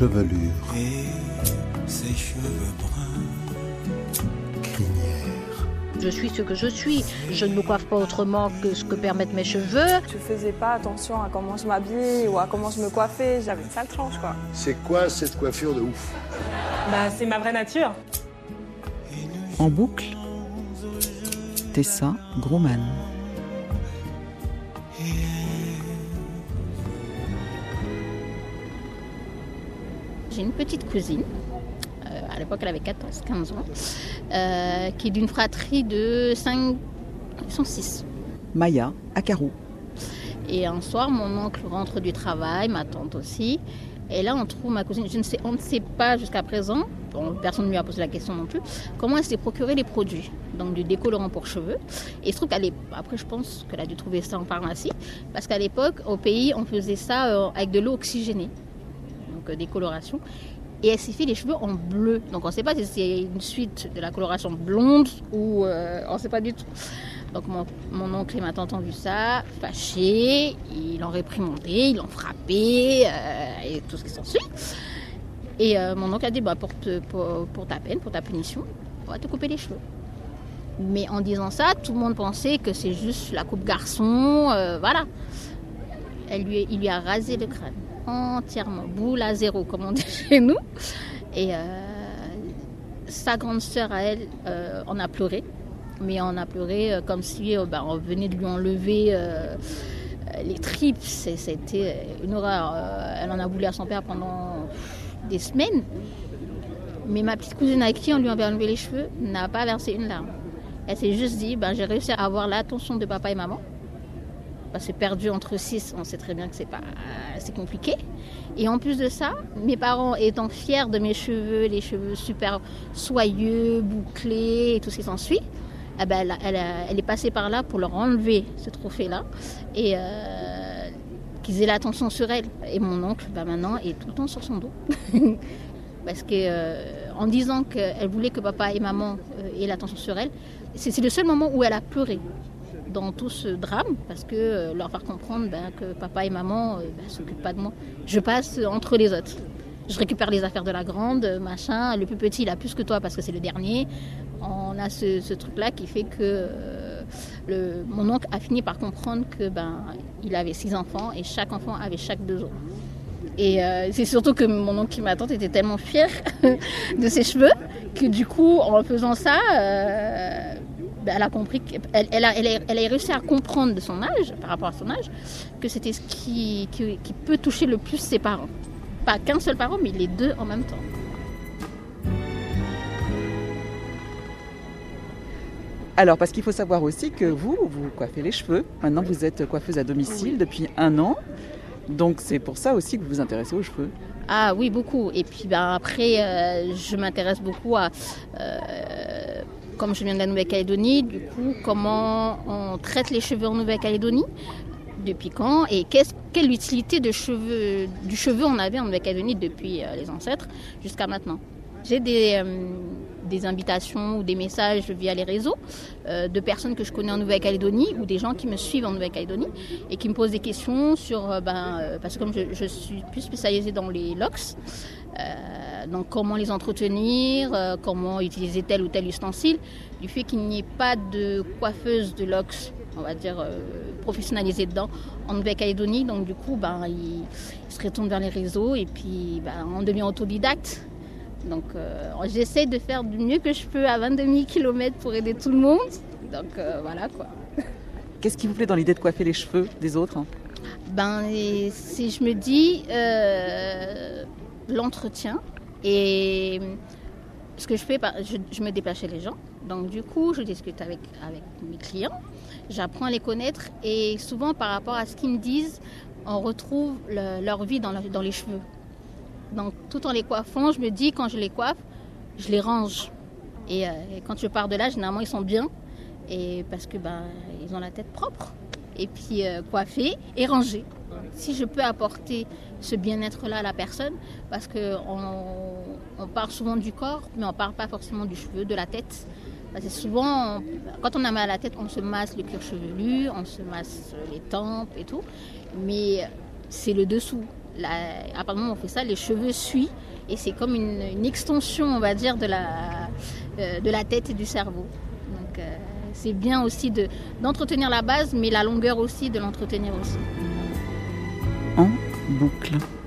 chevelure. Et ses cheveux bruns. Crinière. Je suis ce que je suis. Je ne me coiffe pas autrement que ce que permettent mes cheveux. Je faisais pas attention à comment je m'habillais ou à comment je me coiffais. J'avais une sale tranche, quoi. C'est quoi cette coiffure de ouf? Bah, c'est ma vraie nature. En boucle, Tessa Grumman. J'ai une petite cousine, euh, à l'époque elle avait 14-15 ans, euh, qui est d'une fratrie de 5, ils sont 6. Maya Akarou. Et un soir, mon oncle rentre du travail, ma tante aussi. Et là, on trouve ma cousine. Je ne sais, on ne sait pas jusqu'à présent, bon, personne ne lui a posé la question non plus, comment elle s'est procuré les produits? Donc du décolorant pour cheveux. Et il se trouve qu'elle est, après, je pense qu'elle a dû trouver ça en pharmacie, parce qu'à l'époque, au pays, on faisait ça euh, avec de l'eau oxygénée, euh, décoloration. Et elle s'est fait les cheveux en bleu. Donc on ne sait pas si c'est une suite de la coloration blonde ou euh, on ne sait pas du tout. Donc mon, mon, oncle et ma tante ont vu ça, fâchés, ils l'ont réprimandé, ils l'ont frappé euh, et tout ce qui s'ensuit. Et mon oncle a dit bah, pour, ta peine, pour ta punition, on va te couper les cheveux. Mais en disant ça, tout le monde pensait que c'est juste la coupe garçon, voilà. Il lui a rasé le crâne entièrement, boule à zéro, comme on dit chez nous. Et euh, sa grande sœur à elle en a pleuré mais on a pleuré euh, comme si euh, bah, on venait de lui enlever euh, les tripes. C'était une horreur. elle en a voulu à son père pendant des semaines. Mais ma petite cousine à qui on lui avait enlevé les cheveux n'a pas versé une larme. Elle s'est juste dit, ben, j'ai réussi à avoir l'attention de papa et maman. Que perdu entre six, on sait très bien que c'est pas, c'est compliqué. Et en plus de ça, mes parents étant fiers de mes cheveux, les cheveux super soyeux, bouclés et tout ce qui s'ensuit, eh ben, elle, est passée par là pour leur enlever ce trophée-là et euh, qu'ils aient l'attention sur elle. Et mon oncle, ben, maintenant, est tout le temps sur son dos. Parce que euh, en disant qu'elle voulait que papa et maman euh, aient l'attention sur elle, c'est le seul moment où elle a pleuré dans tout ce drame, parce que euh, leur faire comprendre ben, que papa et maman ne ben, s'occupent pas de moi. Je passe entre les autres. Je récupère les affaires de la grande, machin. Le plus petit, il a plus que toi parce que c'est le dernier on a ce, truc-là qui fait que euh, mon oncle a fini par comprendre que ben il avait six enfants et chaque enfant avait chaque deux ans. Et euh, c'est surtout que mon oncle et ma tante étaient tellement fiers de ses cheveux que du coup, en faisant ça, euh, ben, elle a compris elle a, elle a, elle a, réussi à comprendre de son âge, par rapport à son âge, que c'était ce qui, qui, qui peut toucher le plus ses parents. Pas qu'un seul parent, mais les deux en même temps. Alors, parce qu'il faut savoir aussi que vous, vous coiffez les cheveux. Maintenant, vous êtes coiffeuse à domicile oui. depuis un an. Donc, c'est pour ça aussi que vous vous intéressez aux cheveux. Ah oui, beaucoup. Et puis, ben, après, euh, je m'intéresse beaucoup à... Euh, comme je viens de la Nouvelle-Calédonie, du coup, comment on traite les cheveux en Nouvelle-Calédonie depuis quand et qu quelle utilité du cheveu on avait en Nouvelle-Calédonie depuis euh, les ancêtres jusqu'à maintenant. J'ai des, euh, des, invitations ou des messages via les réseaux euh, de personnes que je connais en Nouvelle-Calédonie ou des gens qui me suivent en Nouvelle-Calédonie et qui me posent des questions sur, ben, parce que comme je, je, suis plus spécialisée dans les locks, donc comment les entretenir, comment utiliser tel ou tel ustensile, du fait qu'il n'y ait pas de coiffeuse de locks on va dire, euh, professionnalisé dedans en Nouvelle-Calédonie. Donc du coup, ben, ils, se retournent vers les réseaux et puis ben, on devient autodidacte. Donc euh, j'essaie de faire du mieux que je peux à 22 000 km pour aider tout le monde. Donc euh, voilà quoi. Qu'est-ce qui vous plaît dans l'idée de coiffer les cheveux des autres? Ben si je me dis euh, l'entretien et ce que je fais, je, je me déplace chez les gens. Donc du coup, je discute avec, mes clients, j'apprends à les connaître et souvent par rapport à ce qu'ils me disent, on retrouve le, leur vie dans, les cheveux. Donc tout en les coiffant, je me dis quand je les coiffe, je les range. Et, euh, quand je pars de là, généralement ils sont bien. Et parce que ben ils ont la tête propre. Et puis euh, coiffée et rangée. Si je peux apporter ce bien-être-là à la personne, parce qu'on on parle souvent du corps, mais on ne parle pas forcément du cheveu, de la tête. Parce que souvent, quand on a mal à la tête, on se masse le cuir chevelu, on se masse les tempes et tout. Mais c'est le dessous la, à partir du moment où on fait ça, les cheveux suivent et c'est comme une, extension, on va dire, de la, euh, de la tête et du cerveau. Donc euh, c'est bien aussi de- d'entretenir la base, mais la longueur aussi, de l'entretenir aussi. Boucle.